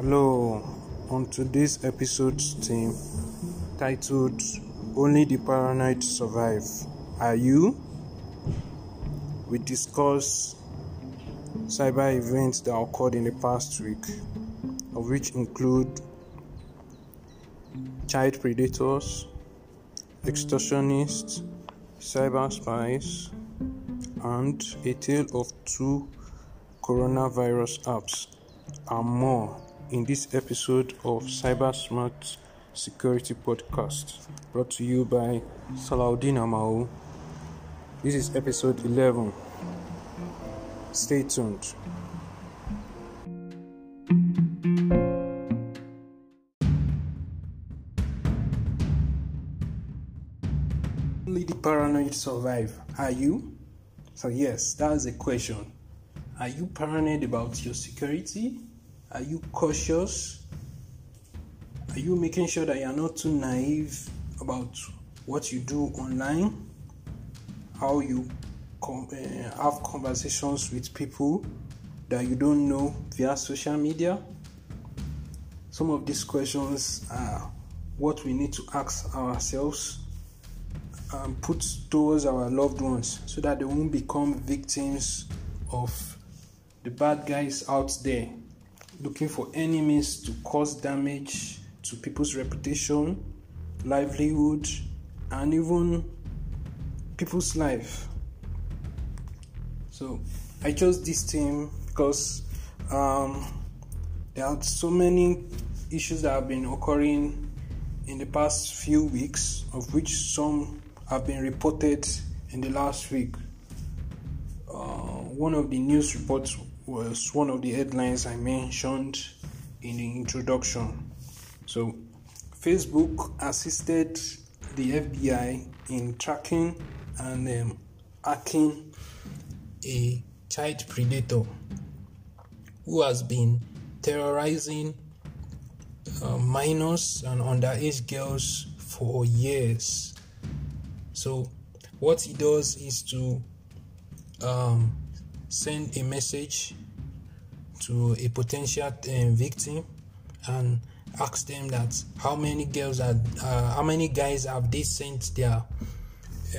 Hello, on today's episode's theme titled Only the Paranoid Survive. Are you? We discuss cyber events that occurred in the past week, of which include child predators, extortionists, cyber spies, and a tale of two coronavirus apps and more in this episode of Cyber Smart Security Podcast brought to you by Salaudin Amao. This is episode 11. Stay tuned. Only the paranoid survive. Are you? So, yes, that's a question. Are you paranoid about your security? Are you cautious? Are you making sure that you're not too naive about what you do online? How you com- uh, have conversations with people that you don't know via social media? Some of these questions are what we need to ask ourselves and put towards our loved ones so that they won't become victims of the bad guys out there looking for enemies to cause damage to people's reputation, livelihood, and even people's life. So I chose this theme because um, there are so many issues that have been occurring in the past few weeks, of which some have been reported in the last week. Uh, one of the news reports was one of the headlines I mentioned in the introduction. So, Facebook assisted the FBI in tracking and um, hacking a child predator who has been terrorizing uh, minors and underage girls for years. So, what he does is to um, send a message to a potential uh, victim and ask them that how many girls are uh, how many guys have they sent their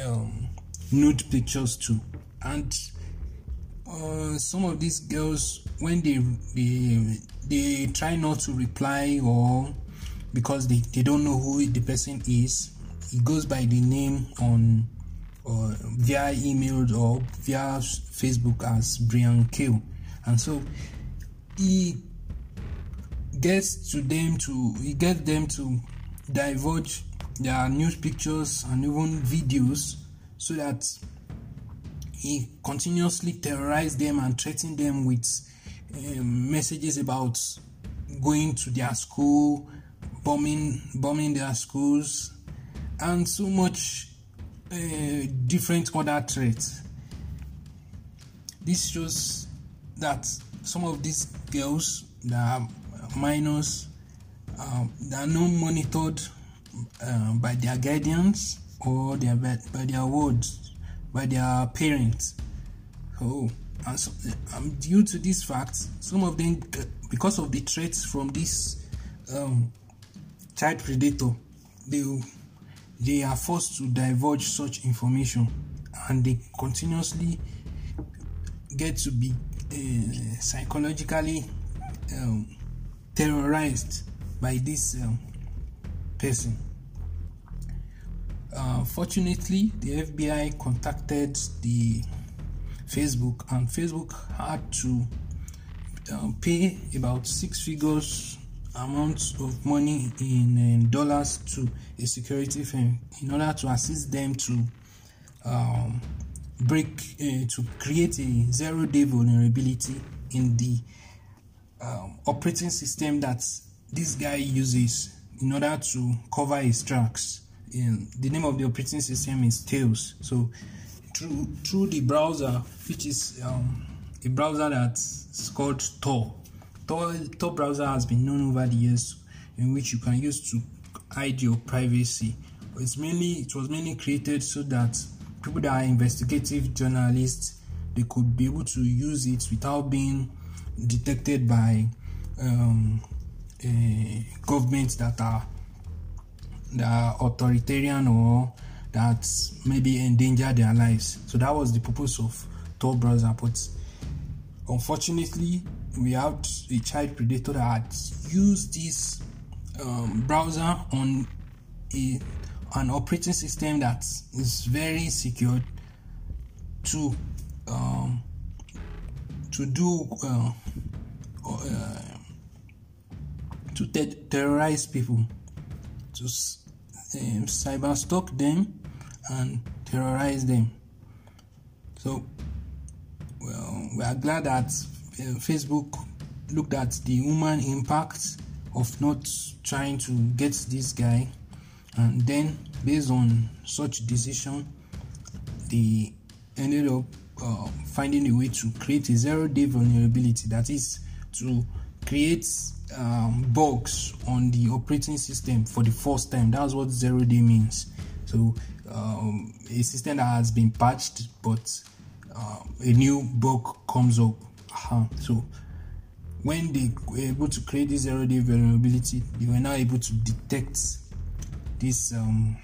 um, nude pictures to? And uh, some of these girls when they they they try not to reply or because they, they don't know who the person is it goes by the name on via email or via Facebook as Brian Kil. And so he gets to them to he gets them to divulge their news pictures and even videos so that he continuously terrorize them and threaten them with um, messages about going to their school, bombing bombing their schools, and so much uh, different other threats. This shows that some of these girls that are minors um, they are not monitored uh, by their guardians or their by, their wards by their parents. So, and so, um, due to this fact, some of them, because of the threats from this um, child predator, they they are forced to divulge such information and they continuously get to be uh, psychologically um, terrorized by this um, person. Uh, fortunately, the FBI contacted the Facebook, and Facebook had to uh, pay about six figures amounts of money in, in, dollars to a security firm in order to assist them to um, break uh, to create a zero day vulnerability in the um, operating system that this guy uses in order to cover his tracks. The name of the operating system is Tails. So through through the browser, which is um, a browser that's called Tor Tor, browser has been known over the years in which you can use to hide your privacy. It's mainly it was mainly created so that people that are investigative journalists they could be able to use it without being detected by um, uh, governments that are that are authoritarian or that maybe endanger their lives. So that was the purpose of Tor browser. But unfortunately, have a child predator that used this um, browser on a an operating system that is very secure to um, to do uh, uh, to te- terrorize people to um, cyber stalk them and terrorize them. So well we are glad that facebook looked at the human impact of not trying to get this guy. And then based on such decision they ended up uh, finding a way to create a zero day vulnerability that is to create um, bugs on the operating system for the first time. That's what zero day means. So um, a system that has been patched but uh, a new bug comes up uh-huh. so when they were able to create this zero day vulnerability they were now able to detect this um,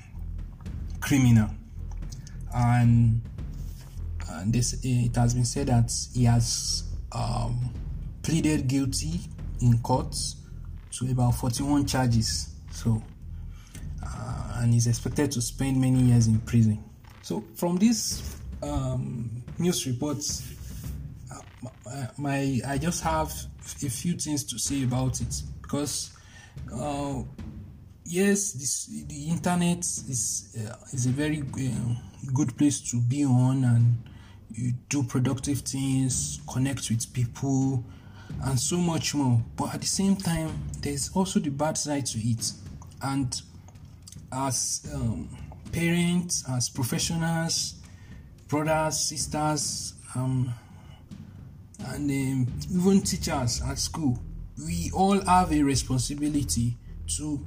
criminal. And, and this it has been said that he has um, pleaded guilty in court to about 41 charges. So uh, and is expected to spend many years in prison. So from this um, news reports uh, my I just have a few things to say about it because uh, yes, this the internet is uh, is a very uh, good place to be on, and you do productive things, connect with people, and so much more. But at the same time, there's also the bad side to it, and as um, parents, as professionals, brothers, sisters, um, and um, even teachers at school, we all have a responsibility to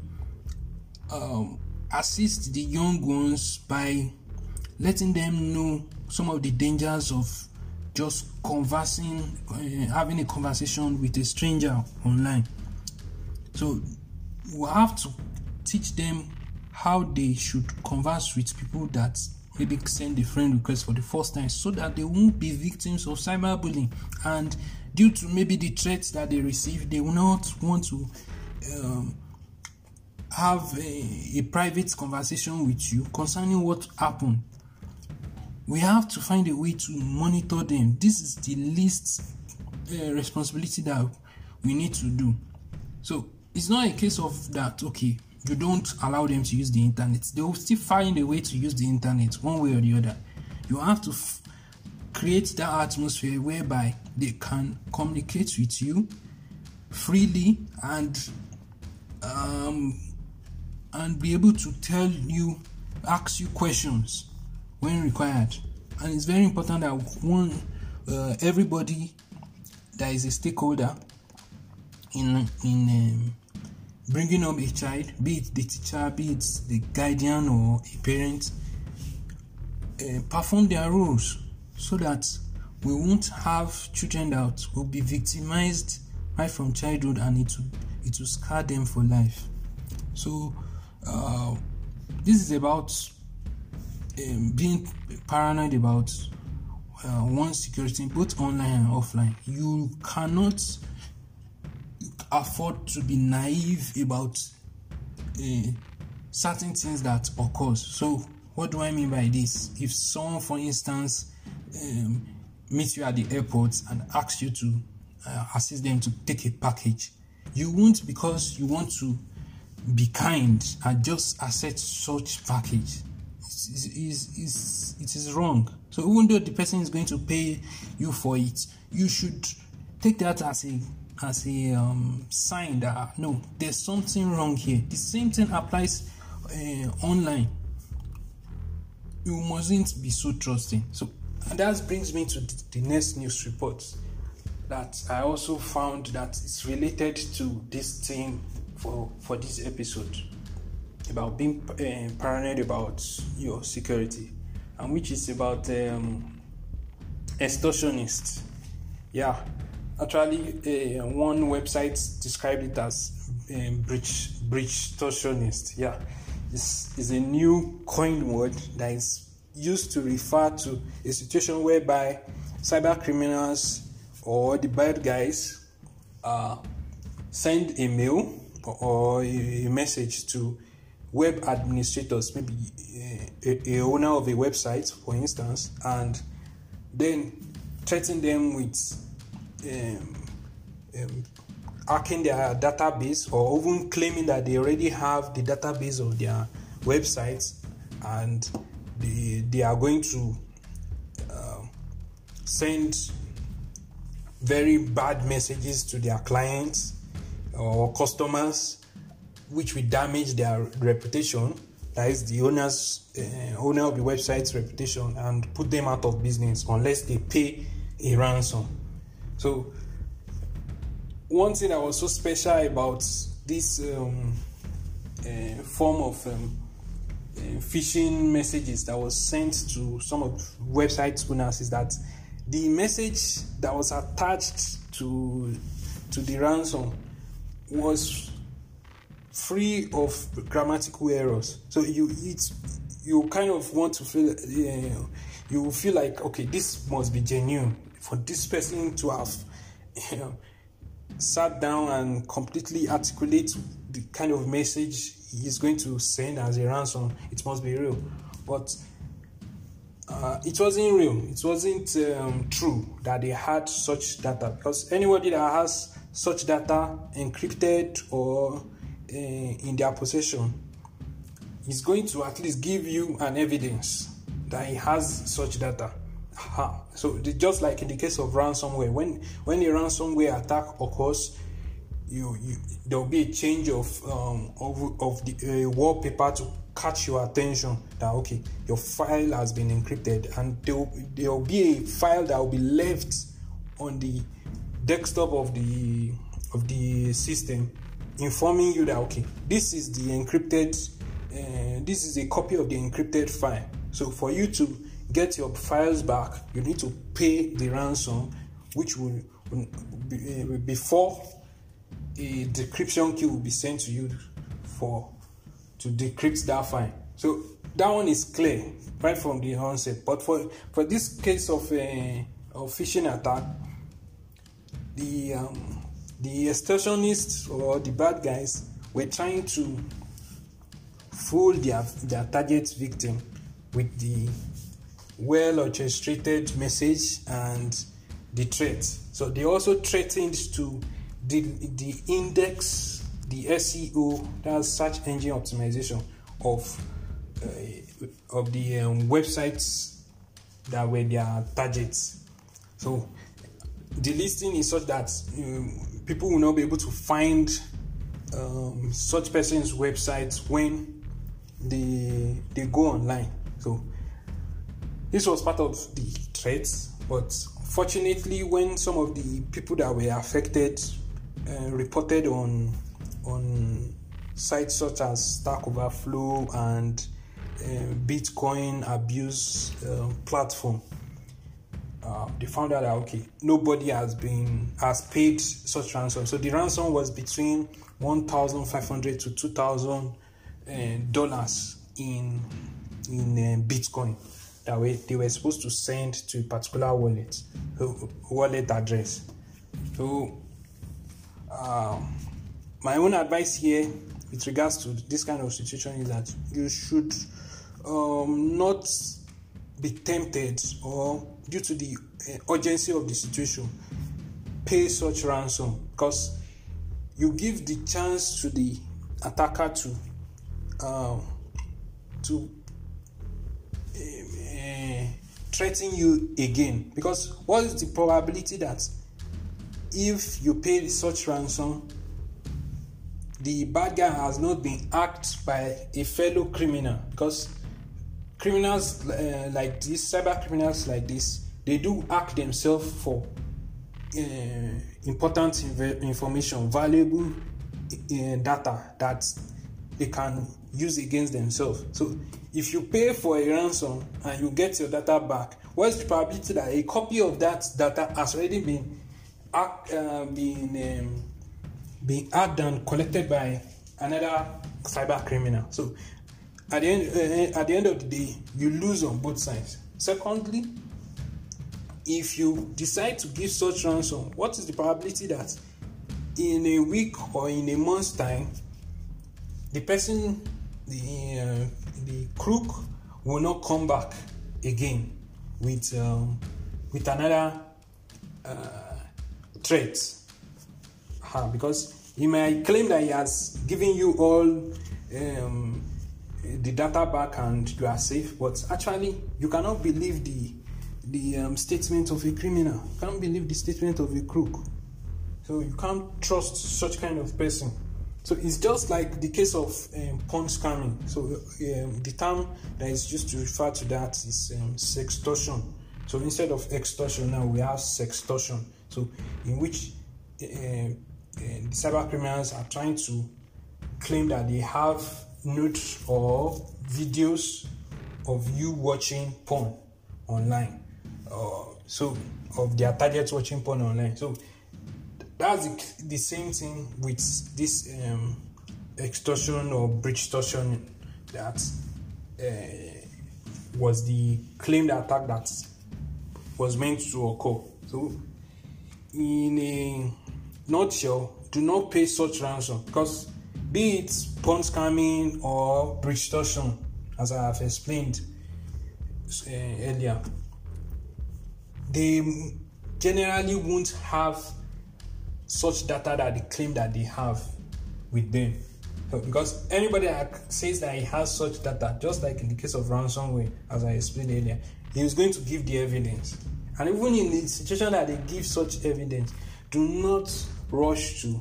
um, assist the young ones by letting them know some of the dangers of just conversing, uh, having a conversation with a stranger online. So we have to teach them how they should converse with people that maybe send a friend request for the first time so that they won't be victims of cyberbullying. And due to maybe the threats that they receive they will not want to um, have a, a private conversation with you concerning what happened. We have to find a way to monitor them. This is the least uh, responsibility that we need to do. So it's not a case of that okay you don't allow them to use the internet they will still find a way to use the internet one way or the other you have to f- create that atmosphere whereby they can communicate with you freely and um, and be able to tell you, ask you questions when required. And it's very important that one, uh, everybody that is a stakeholder in in um, bringing up a child, be it the teacher, be it the guardian or a parent, uh, perform their roles so that we won't have children that will be victimized right from childhood and it will, it will scar them for life. So uh, this is about um, being paranoid about uh, one security, both online and offline. You cannot afford to be naive about uh, certain things that occurs. So, what do I mean by this? If someone, for instance, um, meets you at the airport and asks you to uh, assist them to take a package, you won't because you want to be kind and just accept such package it is, is, it is wrong so even though the person is going to pay you for it you should take that as a as a um, sign that no there's something wrong here. The same thing applies uh, online. You mustn't be so trusting. So that brings me to the next news report that i also found that it's related to this thing for for this episode about being uh, paranoid about your security and which is about um, extortionists. Yeah actually uh, one website described it as um, breach torsionist. Yeah, it's, it's a new coined word that is used to refer to a situation whereby cyber criminals or the bad guys uh, send a mail or a message to web administrators, maybe a, a, owner of a website, for instance, and then threaten them with um, um, hacking their database or even claiming that they already have the database of their websites and they, they are going to uh, send very bad messages to their clients or customers which will damage their reputation. That is the owner's uh, owner of the website's reputation and put them out of business unless they pay a ransom so one thing that was so special about this um, uh, form of um, uh, phishing messages that was sent to some of website owners is that the message that was attached to to the ransom was free of grammatical errors. So you it you kind of want to feel uh, you feel like okay this must be genuine for this person to have you know, sat down and completely articulate the kind of message he's going to send as a ransom. It must be real, but. Uh, it wasn't real. It wasn't um, true that they had such data because anybody that has such data encrypted or uh, in their possession is going to at least give you an evidence that he has such data. So just like in the case of ransomware, when when a ransomware attack occurs, you, you there will be a change of um, of, of the uh, wallpaper to catch your attention that okay your file has been encrypted. And there will, there will be a file that will be left on the desktop of the of the system informing you that okay this is the encrypted uh, this is a copy of the encrypted file. So for you to get your files back you need to pay the ransom which will, will be, uh, before a decryption key will be sent to you for to decrypt that file. So that one is clear right from the onset. But for for this case of a uh, of phishing attack the um, the extortionists or the bad guys were trying to fool their, their target victim with the well orchestrated message and the threat. So they also threatened to the, the index the SEO, that's search engine optimization of uh, of the um, websites that were their targets. So the listing is such that um, people will not be able to find um, such person's websites when they they go online. So this was part of the threats, but fortunately, when some of the people that were affected uh, reported on on sites such as Stack Overflow and uh, Bitcoin abuse uh, platform, uh, they found out that okay, nobody has been has paid such ransom. So the ransom was between one thousand five hundred to two thousand uh, dollars in in uh, Bitcoin that they were supposed to send to a particular wallet wallet address. So um, my own advice here with regards to this kind of situation is that you should um, not be tempted or due to the uh, urgency of the situation pay such ransom because you give the chance to the attacker to uh, to uh, threaten you again. Because what is the probability that if you pay such ransom the bad guy has not been hacked by a fellow criminal? Because criminals uh, like this, cyber criminals like this, they do hack themselves for uh, important inv- information, valuable uh, data that they can use against themselves. So, if you pay for a ransom and you get your data back, what's the probability that a copy of that data has already been uh, been um, being hacked and collected by another cyber criminal. So at the end uh, at the end of the day, you lose on both sides. Secondly, if you decide to give such ransom, what is the probability that in a week or in a month's time, the person, the uh, the crook, will not come back again with um, with another uh, threat, uh, because he may claim that he has given you all um, the data back and you are safe, but actually you cannot believe the the um, statement of a criminal. You can't believe the statement of a crook. So you can't trust such kind of person. So it's just like the case of um, porn scamming. So um, the term that is used to refer to that is um, sextortion. So instead of extortion, now we have sextortion. So in which uh, uh, the cyber criminals are trying to claim that they have notes or videos of you watching porn online uh, so of their targets watching porn online. So that's the, the same thing with this um, extortion or breach extortion that uh, was the claimed attack that was meant to occur. So, in a nutshell, do not pay such ransom because be it porn scamming or breach extortion, as I have explained uh, earlier, they generally won't have such data that they claim that they have with them. Because anybody that says that he has such data, just like in the case of ransomware, as I explained earlier, he is going to give the evidence. And even in the situation that they give such evidence, do not rush to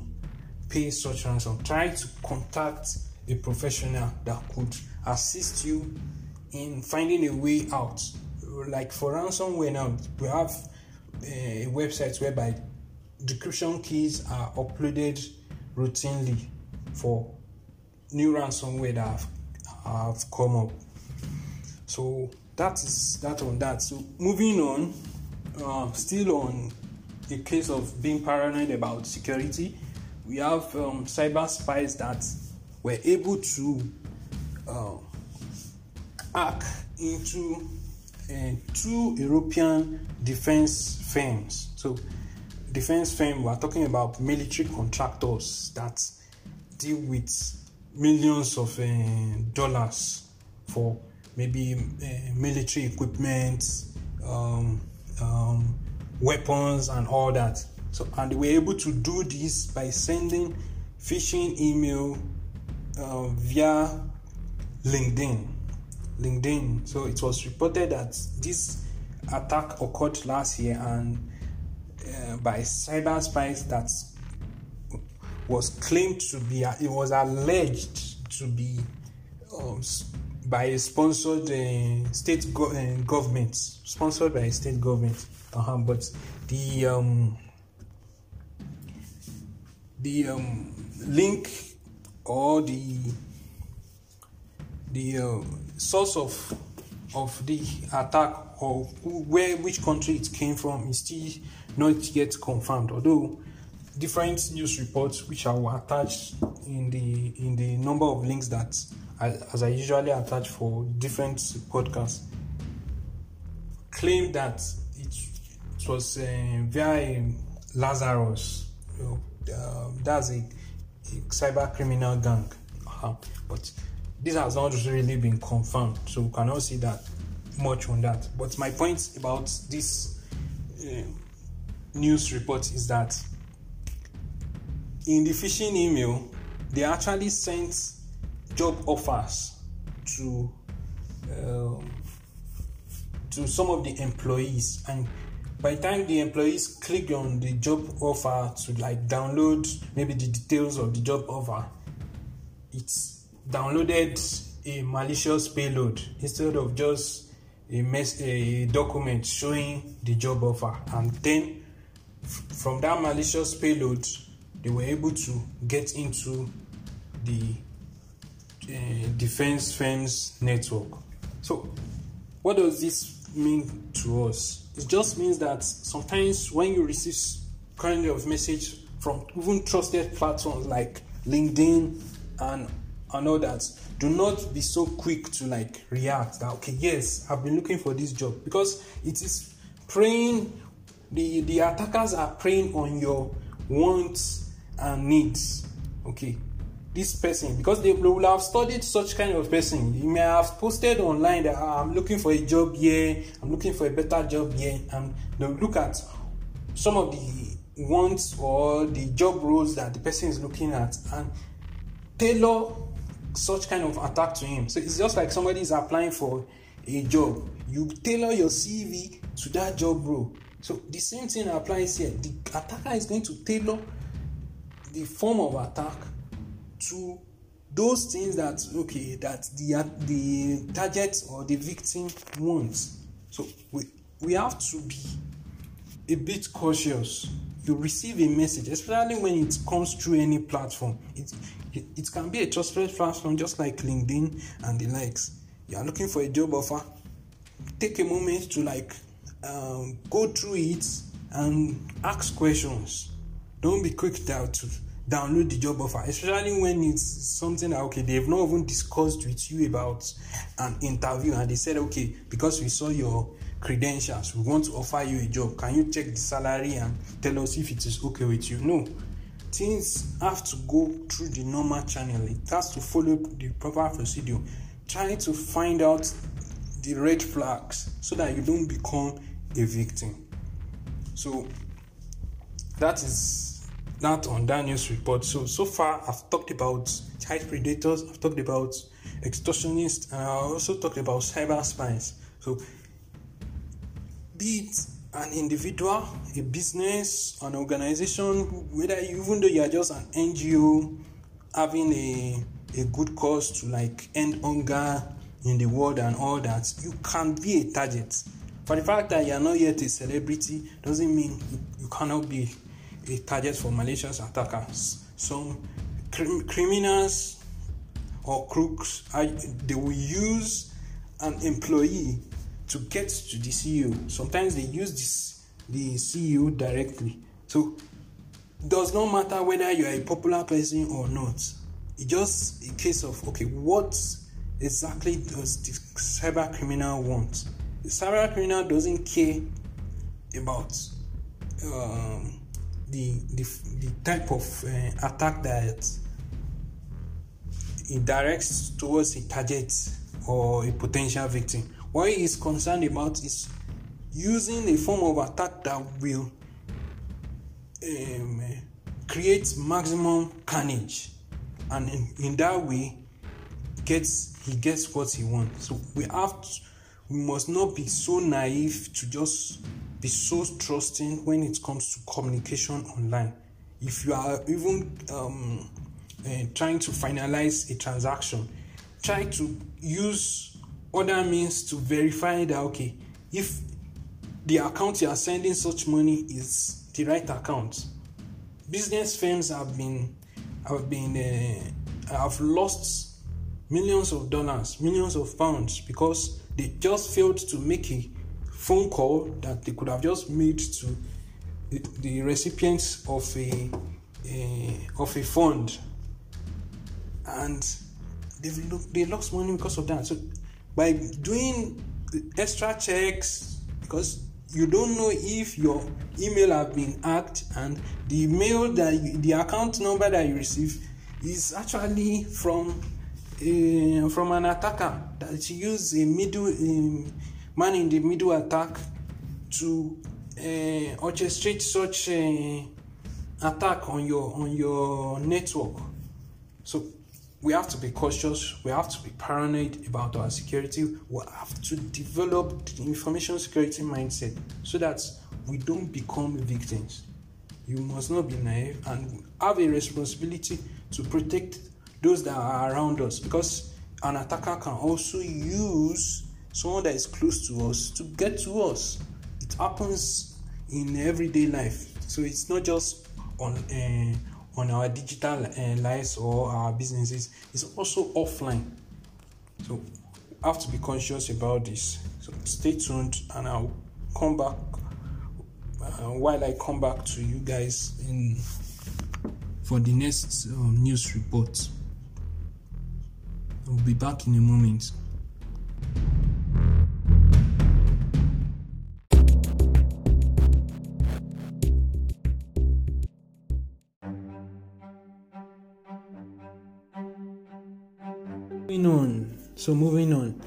pay such ransom. Try to contact a professional that could assist you in finding a way out like for ransomware now, we have eh, a website whereby decryption keys are uploaded routinely for new ransomware that have, have come up. So that is that on that. So moving on, uh, still on the case of being paranoid about security, we have um, cyber spies that were able to uh, hack into uh, two European defense firms. So, defense firm, we're talking about military contractors that deal with millions of uh, dollars for maybe uh, military equipment, um, um, weapons, and all that. So, and were able to do this by sending phishing email uh, via LinkedIn. LinkedIn. So it was reported that this attack occurred last year and uh, by cyber spies that was claimed to be it was alleged to be um, by a sponsored uh, state go- uh, government sponsored by a state government uh-huh, but the um, the um, link or the the uh, source of of the attack or who, where which country it came from is still not yet confirmed although different news reports which I will attach in the in the number of links that I, as I usually attach for different podcasts claim that it, it was uh, via Lazarus you know, uh, that's a, a cyber criminal gang uh, but this has not really been confirmed, so we cannot see that much on that. But my point about this uh, news report is that in the phishing email, they actually sent job offers to uh, to some of the employees, and by the time the employees click on the job offer to like download maybe the details of the job offer, it's downloaded a malicious payload instead of just a, mess, a document showing the job offer. And then from that malicious payload they were able to get into the uh, defense firms network so what does this mean to us it just means that sometimes when you receive kind of message from even trusted platforms like LinkedIn and and all that. Do not be so quick to like react that okay, yes, I've been looking for this job because it is preying the the attackers are preying on your wants and needs. Okay, this person because they will have studied such kind of person. You may have posted online that oh, I'm looking for a job here, I'm looking for a better job here, and they'll look at some of the wants or the job roles that the person is looking at and tailor such kind of attack to him. So it's just like somebody is applying for a job. You tailor your CV to that job role. So the same thing applies here. The attacker is going to tailor the form of attack to those things that okay that the the target or the victim wants. So we we have to be a bit cautious. You receive a message, especially when it comes through any platform. It, it, it can be a trusted platform just like LinkedIn and the likes. You are looking for a job offer. Take a moment to like um, go through it and ask questions. Don't be quick to, to download the job offer, especially when it's something that okay, they've not even discussed with you about an interview and they said, okay, because we saw your credentials, we want to offer you a job. Can you check the salary and tell us if it is okay with you? No. Things have to go through the normal channel, it has to follow the proper procedure. Try to find out the red flags so that you don't become a victim. So that is that on Daniel's report. So so far I've talked about child predators, I've talked about extortionists, and I also talked about cyber spies. So be it an individual, a business, an organization, whether you, even though you are just an NGO having a a good cause to like end hunger in the world and all that, you can be a target. For the fact that you are not yet a celebrity doesn't mean you, cannot be a target for malicious attackers. Some crim- criminals or crooks, are, they will use an employee to get to the CEO. Sometimes they use this the CEO directly. So does not matter whether you are a popular person or not. It's just a case of okay, what exactly does the cyber criminal want? The cyber criminal doesn't care about um, the, the the type of uh, attack that it directs towards a target or a potential victim. What he is concerned about is using a form of attack that will um, create maximum carnage, and in, in that way, gets he gets what he wants. So we have to, we must not be so naive to just be so trusting when it comes to communication online. If you are even um, uh, trying to finalize a transaction, try to use other means to verify that okay, if the account you are sending such money is the right account. Business firms have been have been uh, have lost millions of dollars, millions of pounds because they just failed to make a phone call that they could have just made to the, the recipients of a, a of a fund. And they've lo- they lost money because of that. So by doing extra checks because you don't know if your email have been hacked and the mail that you, the account number that you receive is actually from uh, from an attacker that use a middle um, man in the middle attack to uh, orchestrate such uh, attack on your on your network. So we have to be cautious we have to be paranoid about our security we have to develop the information security mindset so that we don't become victims. You must not be naive and have a responsibility to protect those that are around us. Because an attacker can also use someone that is close to us to get to us. It happens in everyday life. So it's not just on uh, on our digital uh, lives or our businesses. It's also offline. So have to be conscious about this. So stay tuned and i'll come back uh, while i come back to you guys in for the next um, news report. I'll be back in a moment. Moving on. So moving on.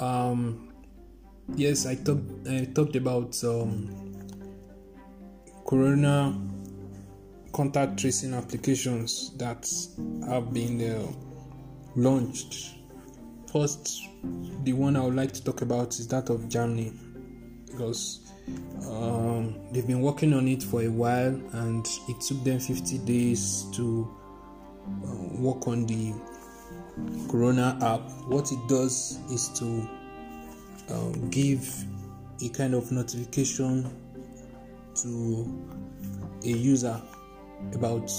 Um, yes, I talked. I talked about um, Corona contact tracing applications that have been uh, launched. First, the one I would like to talk about is that of Germany because um, they've been working on it for a while and it took them 50 days to uh, work on the Corona app. What it does is to um, give a kind of notification to a user about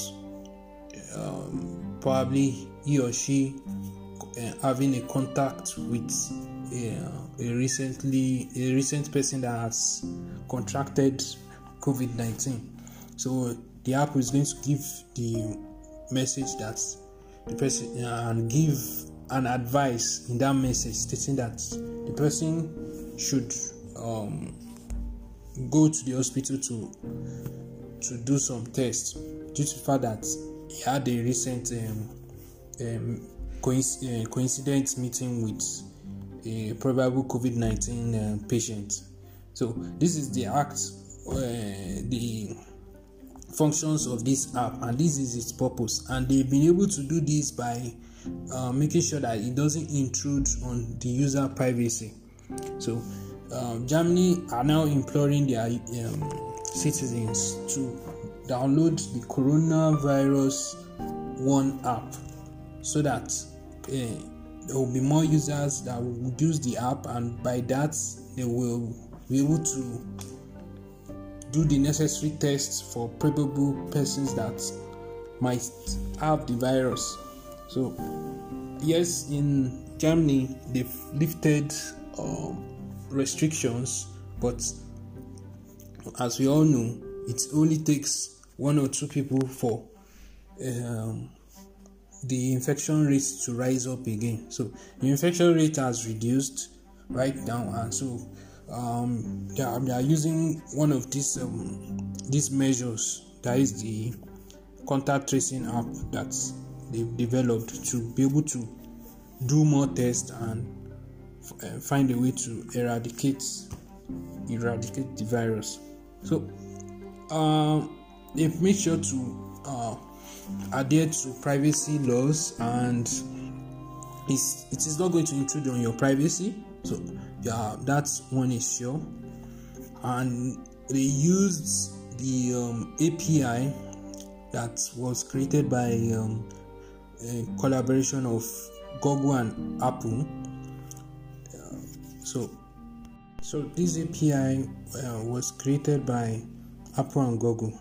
um, probably he or she uh, having a contact with a, a, recently a recent person that has contracted COVID-19. So the app is going to give the message that the person uh, and give an advice in that message stating that the person should um, go to the hospital to to do some tests due to the fact that had a recent um, um, uh, meeting with a probable COVID 19 uh, patient. So, this is the act, uh, the functions of this app, and this is its purpose. And they've been able to do this by uh, making sure that it doesn't intrude on the user privacy. So, um, Germany are now imploring their um, citizens to download the coronavirus one app so that uh, there will be more users that will use the app and by that they will be able to do the necessary tests for probable persons that might have the virus. So yes in germany they've lifted um, restrictions but as we all know it only takes one or two people for um, the infection rate to rise up again. So the infection rate has reduced right now, and so um, they, are, they are using one of these um, these measures that is the contact tracing app that they've developed to be able to do more tests and uh, find a way to eradicate eradicate the virus. So um, they've made sure to uh, adhere to privacy laws and it's, it is not going to intrude on your privacy. So yeah that's one issue. And they used the um, api that was created by um, a collaboration of google and apple. Uh, so so this api uh, was created by apple and google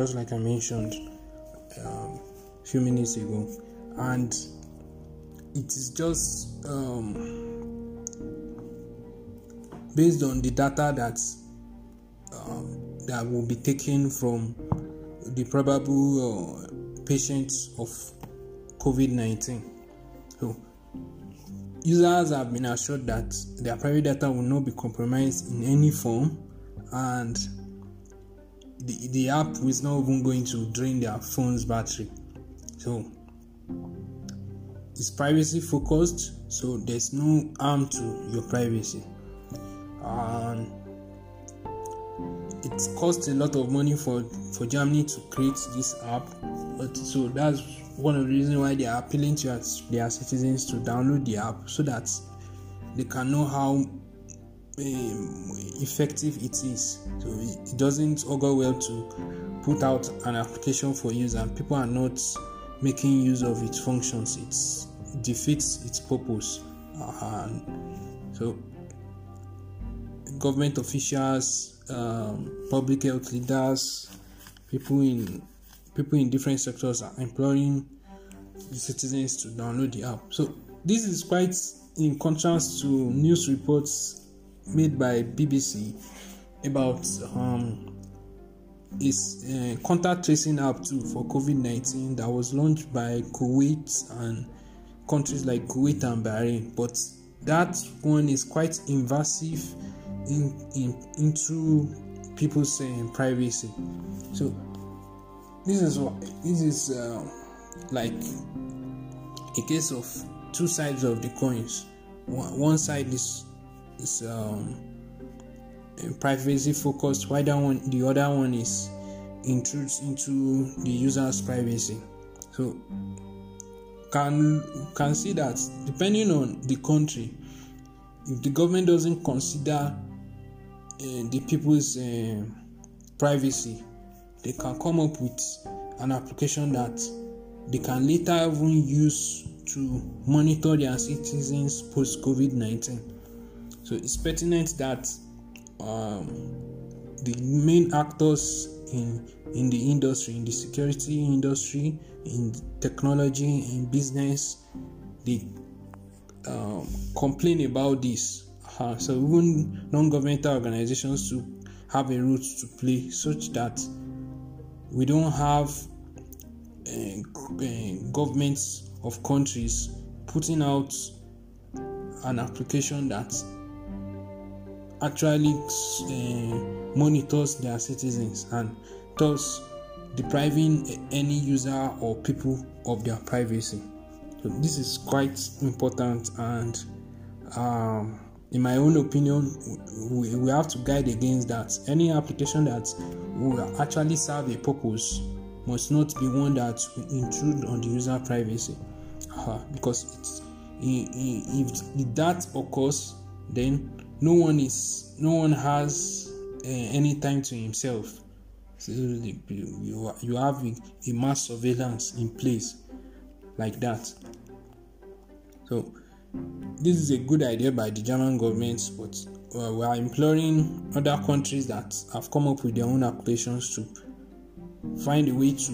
just like I mentioned um, a few minutes ago, and it is just um, based on the data that um, that will be taken from the probable uh, patients of COVID 19. So, users have been assured that their private data will not be compromised in any form and the, the app is not even going to drain their phone's battery. So it's privacy focused, so there's no harm to your privacy. And it costs a lot of money for, for Germany to create this app, but so that's one of the reasons why they are appealing to their citizens to download the app so that they can know how um, effective it is. So it doesn't augur well to put out an application for use and people are not making use of its functions. It defeats its purpose. Uh, so government officials, um, public health leaders, people in people in different sectors are imploring the citizens to download the app. So this is quite in contrast to news reports made by BBC about um, a contact tracing app too for COVID 19 that was launched by Kuwait and countries like Kuwait and Bahrain. But that one is quite invasive in, in into people's uh, privacy. So this is what this is uh, like a case of two sides of the coins. One side is is um, privacy focused, while that one the other one is intrudes into the user's privacy. So can can see that depending on the country, if the government doesn't consider uh, the people's uh, privacy, they can come up with an application that they can later even use to monitor their citizens post COVID 19. So it's pertinent that um, the main actors in in the industry, in the security industry, in technology, in business, they um, complain about this. Uh, so even non-governmental organizations to have a role to play, such that we don't have uh, uh, governments of countries putting out an application that actually uh, monitors their citizens and thus depriving any user or people of their privacy. So this is quite important, and um, in my own opinion, we, we have to guide against that. Any application that will actually serve a purpose must not be one that intrude on the user privacy, uh, because it's, if that occurs, then no one is no one has uh, any time to himself. So you, you have a, mass surveillance in place like that. So this is a good idea by the german government but uh, we are imploring other countries that have come up with their own applications to find a way to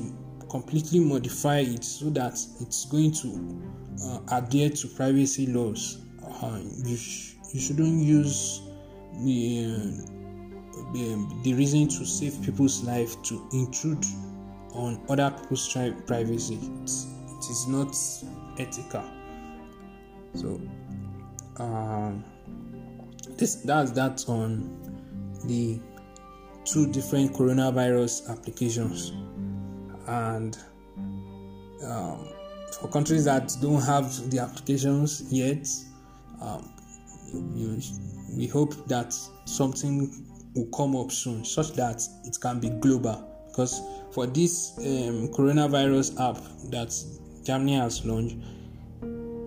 completely modify it so that it's going to uh, adhere to privacy laws. Uh, you, sh- you shouldn't use the um, the reason to save people's life to intrude on other people's tri- privacy. It's, it is not ethical. So um, this that's that on the two different coronavirus applications. And um, for countries that don't have the applications yet um, you, we hope that something will come up soon such that it can be global. Because for this um, coronavirus app that Germany has launched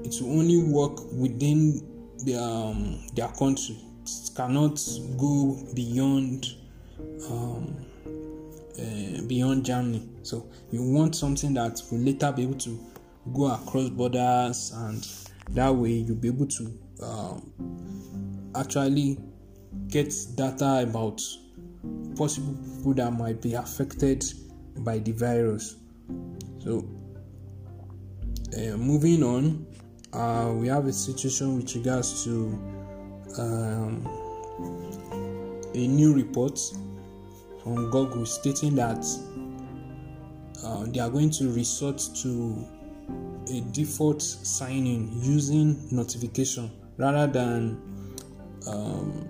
it will only work within their, um, their country. It cannot go beyond um, uh, beyond Germany. So you want something that will later be able to go across borders and that way you'll be able to um, actually get data about possible people that might be affected by the virus. So, uh, moving on, uh, we have a situation with regards to um, a new report from Google stating that uh, they are going to resort to a default sign in using notification rather than um,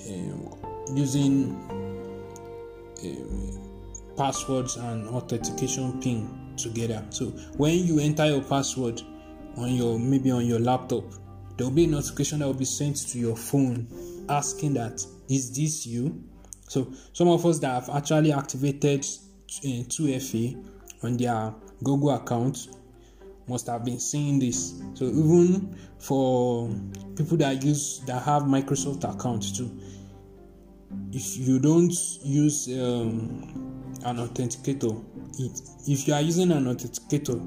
uh, using uh, passwords and authentication pin together. So when you enter your password on your maybe on your laptop, there will be a notification that will be sent to your phone asking that is this you? So some of us that have actually activated 2FA uh, on their Google account must have been seeing this. So even for people that use that have Microsoft accounts too, if you don't use um, an authenticator, it, if you are using an authenticator,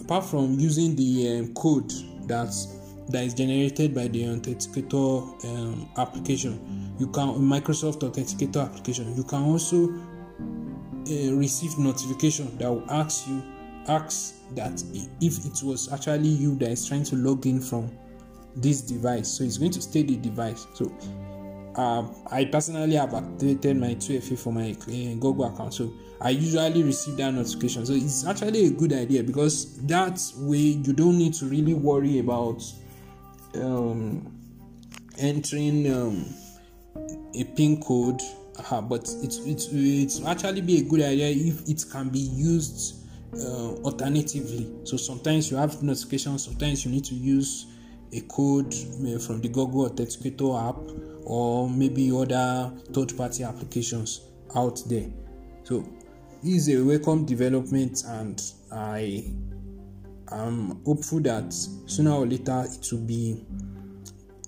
apart from using the um, code that's that is generated by the authenticator um, application, you can Microsoft Authenticator application. You can also uh, receive notification that will ask you ask that if it was actually you that is trying to log in from this device so it's going to stay the device so uh, I personally have activated my 2FA for my uh, Google account, so I usually receive that notification. So it's actually a good idea because that way you don't need to really worry about um, entering um, a pin code. Uh, but it's it's it's actually be a good idea if it can be used uh, alternatively. So sometimes you have notifications, sometimes you need to use a code uh, from the Google Authenticator app or maybe other third party applications out there. So this is a welcome development and I am hopeful that sooner or later it will be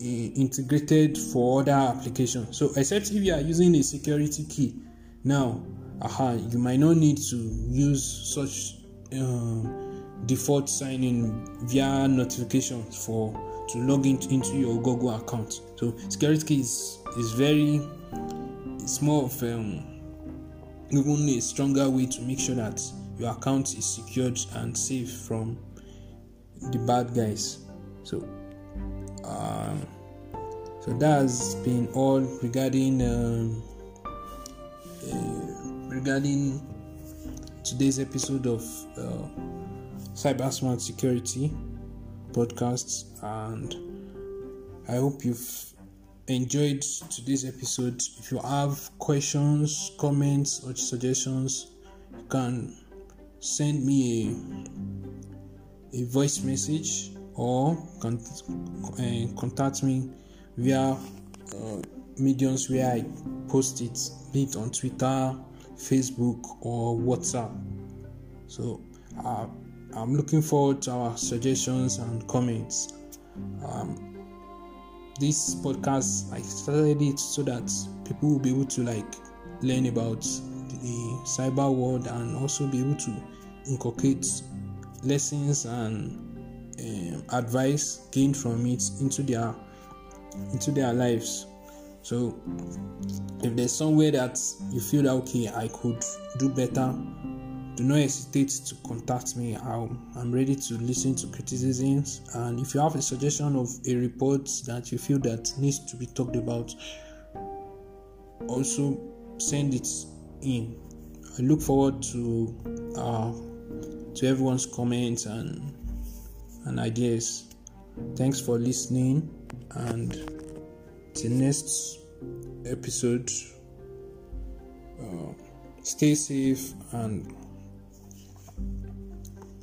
uh, integrated for other applications. So except if you are using a security key now, aha, you might not need to use such uh, default sign in via notifications for to log in, into your Google account. So security key is, is very it's more of um, even a stronger way to make sure that your account is secured and safe from the bad guys. So uh, so that has been all regarding um, uh, regarding today's episode of uh, Cyber Smart Security podcast, and I hope you've enjoyed today's episode. If you have questions, comments, or suggestions, you can send me a, a voice message or uh, contact me via uh, mediums where I post it, be it on Twitter, Facebook, or WhatsApp. So uh, I'm looking forward to our suggestions and comments. Um, this podcast I started it so that people will be able to like learn about the cyber world and also be able to inculcate lessons and um, advice gained from it into their into their lives. So if there's somewhere that you feel that okay, I could do better, do not hesitate to contact me. I'm, I'm ready to listen to criticisms. And if you have a suggestion of a report that you feel that needs to be talked about, also send it in. I look forward to uh, to everyone's comments and and ideas. Thanks for listening and till next episode. Uh, stay safe and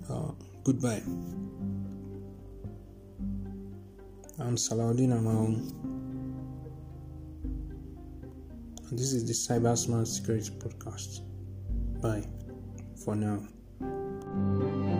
uh, goodbye. I'm Salaudin Amahon, and this is the Cyber Smart Security Podcast. Bye for now.